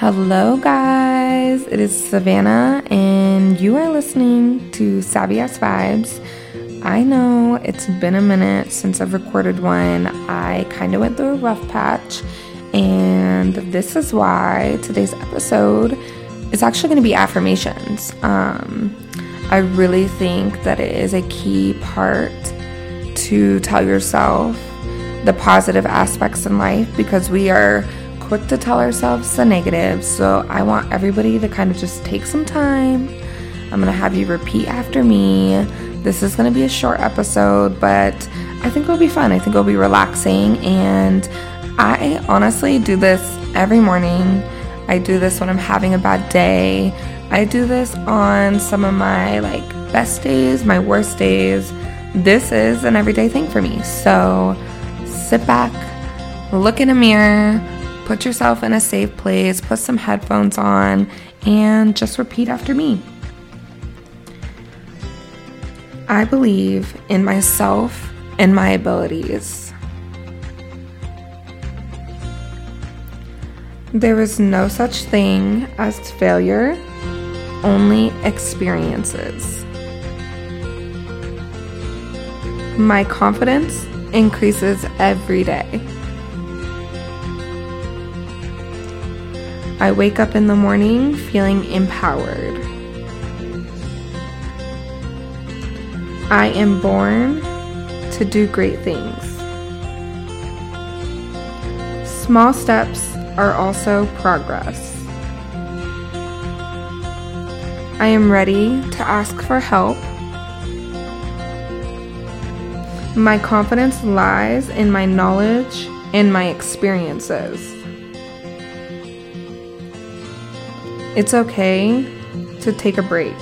Hello, guys. It is Savannah, and you are listening to Savvy Ass Vibes. I know it's been a minute since I've recorded one. I kind of went through a rough patch, and this is why today's episode is actually going to be affirmations. Um, I really think that it is a key part to tell yourself the positive aspects in life because we are quick to tell ourselves the negatives. So I want everybody to kind of just take some time. I'm going to have you repeat after me. This is going to be a short episode, but I think it'll be fun. I think it'll be relaxing. And I honestly do this every morning. I do this when I'm having a bad day. I do this on some of my like best days, my worst days. This is an everyday thing for me. So sit back, look in a mirror, Put yourself in a safe place, put some headphones on, and just repeat after me. I believe in myself and my abilities. There is no such thing as failure, only experiences. My confidence increases every day. I wake up in the morning feeling empowered. I am born to do great things. Small steps are also progress. I am ready to ask for help. My confidence lies in my knowledge and my experiences. It's okay to take a break.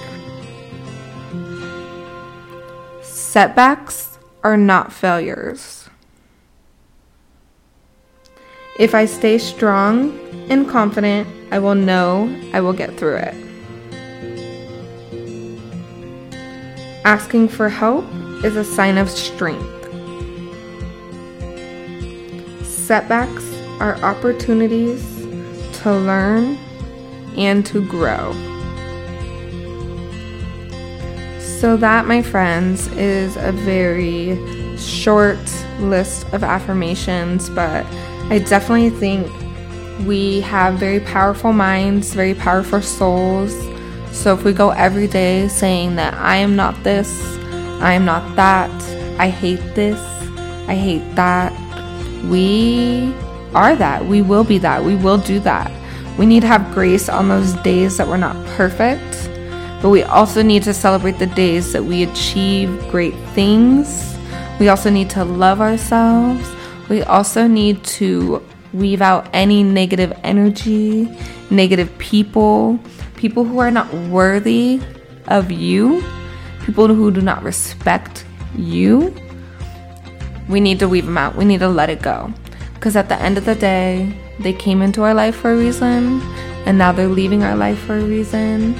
Setbacks are not failures. If I stay strong and confident, I will know I will get through it. Asking for help is a sign of strength. Setbacks are opportunities to learn and to grow. So, that, my friends, is a very short list of affirmations, but I definitely think we have very powerful minds, very powerful souls. So, if we go every day saying that I am not this, I am not that, I hate this, I hate that, we are that. We will be that. We will do that. We need to have grace on those days that we're not perfect, but we also need to celebrate the days that we achieve great things. We also need to love ourselves. We also need to weave out any negative energy, negative people, people who are not worthy of you, people who do not respect you. We need to weave them out. We need to let it go. Because at the end of the day, they came into our life for a reason, and now they're leaving our life for a reason.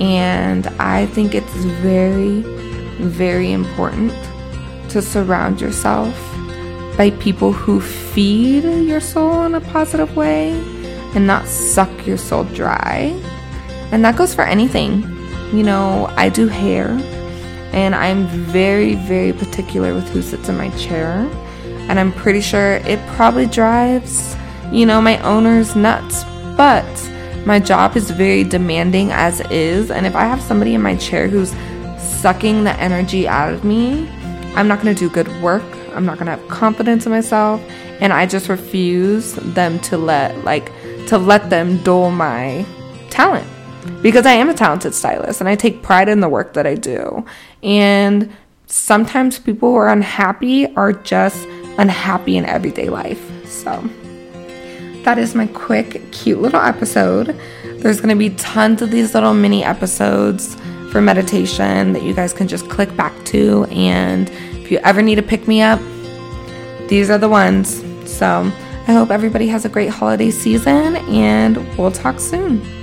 And I think it's very, very important to surround yourself by people who feed your soul in a positive way and not suck your soul dry. And that goes for anything. You know, I do hair, and I'm very, very particular with who sits in my chair. And I'm pretty sure it probably drives you know, my owner's nuts. But my job is very demanding as is. And if I have somebody in my chair who's sucking the energy out of me, I'm not to do good work. I'm not to have confidence in myself. And I just refuse them to let, like, to let them dull my talent because I am a talented stylist and I take pride in the work that I do. And sometimes people who are unhappy are just unhappy in everyday life. So that is my quick, cute little episode. There's going to be tons of these little mini episodes for meditation that you guys can just click back to. And if you ever need to pick me up, these are the ones. So I hope everybody has a great holiday season and we'll talk soon.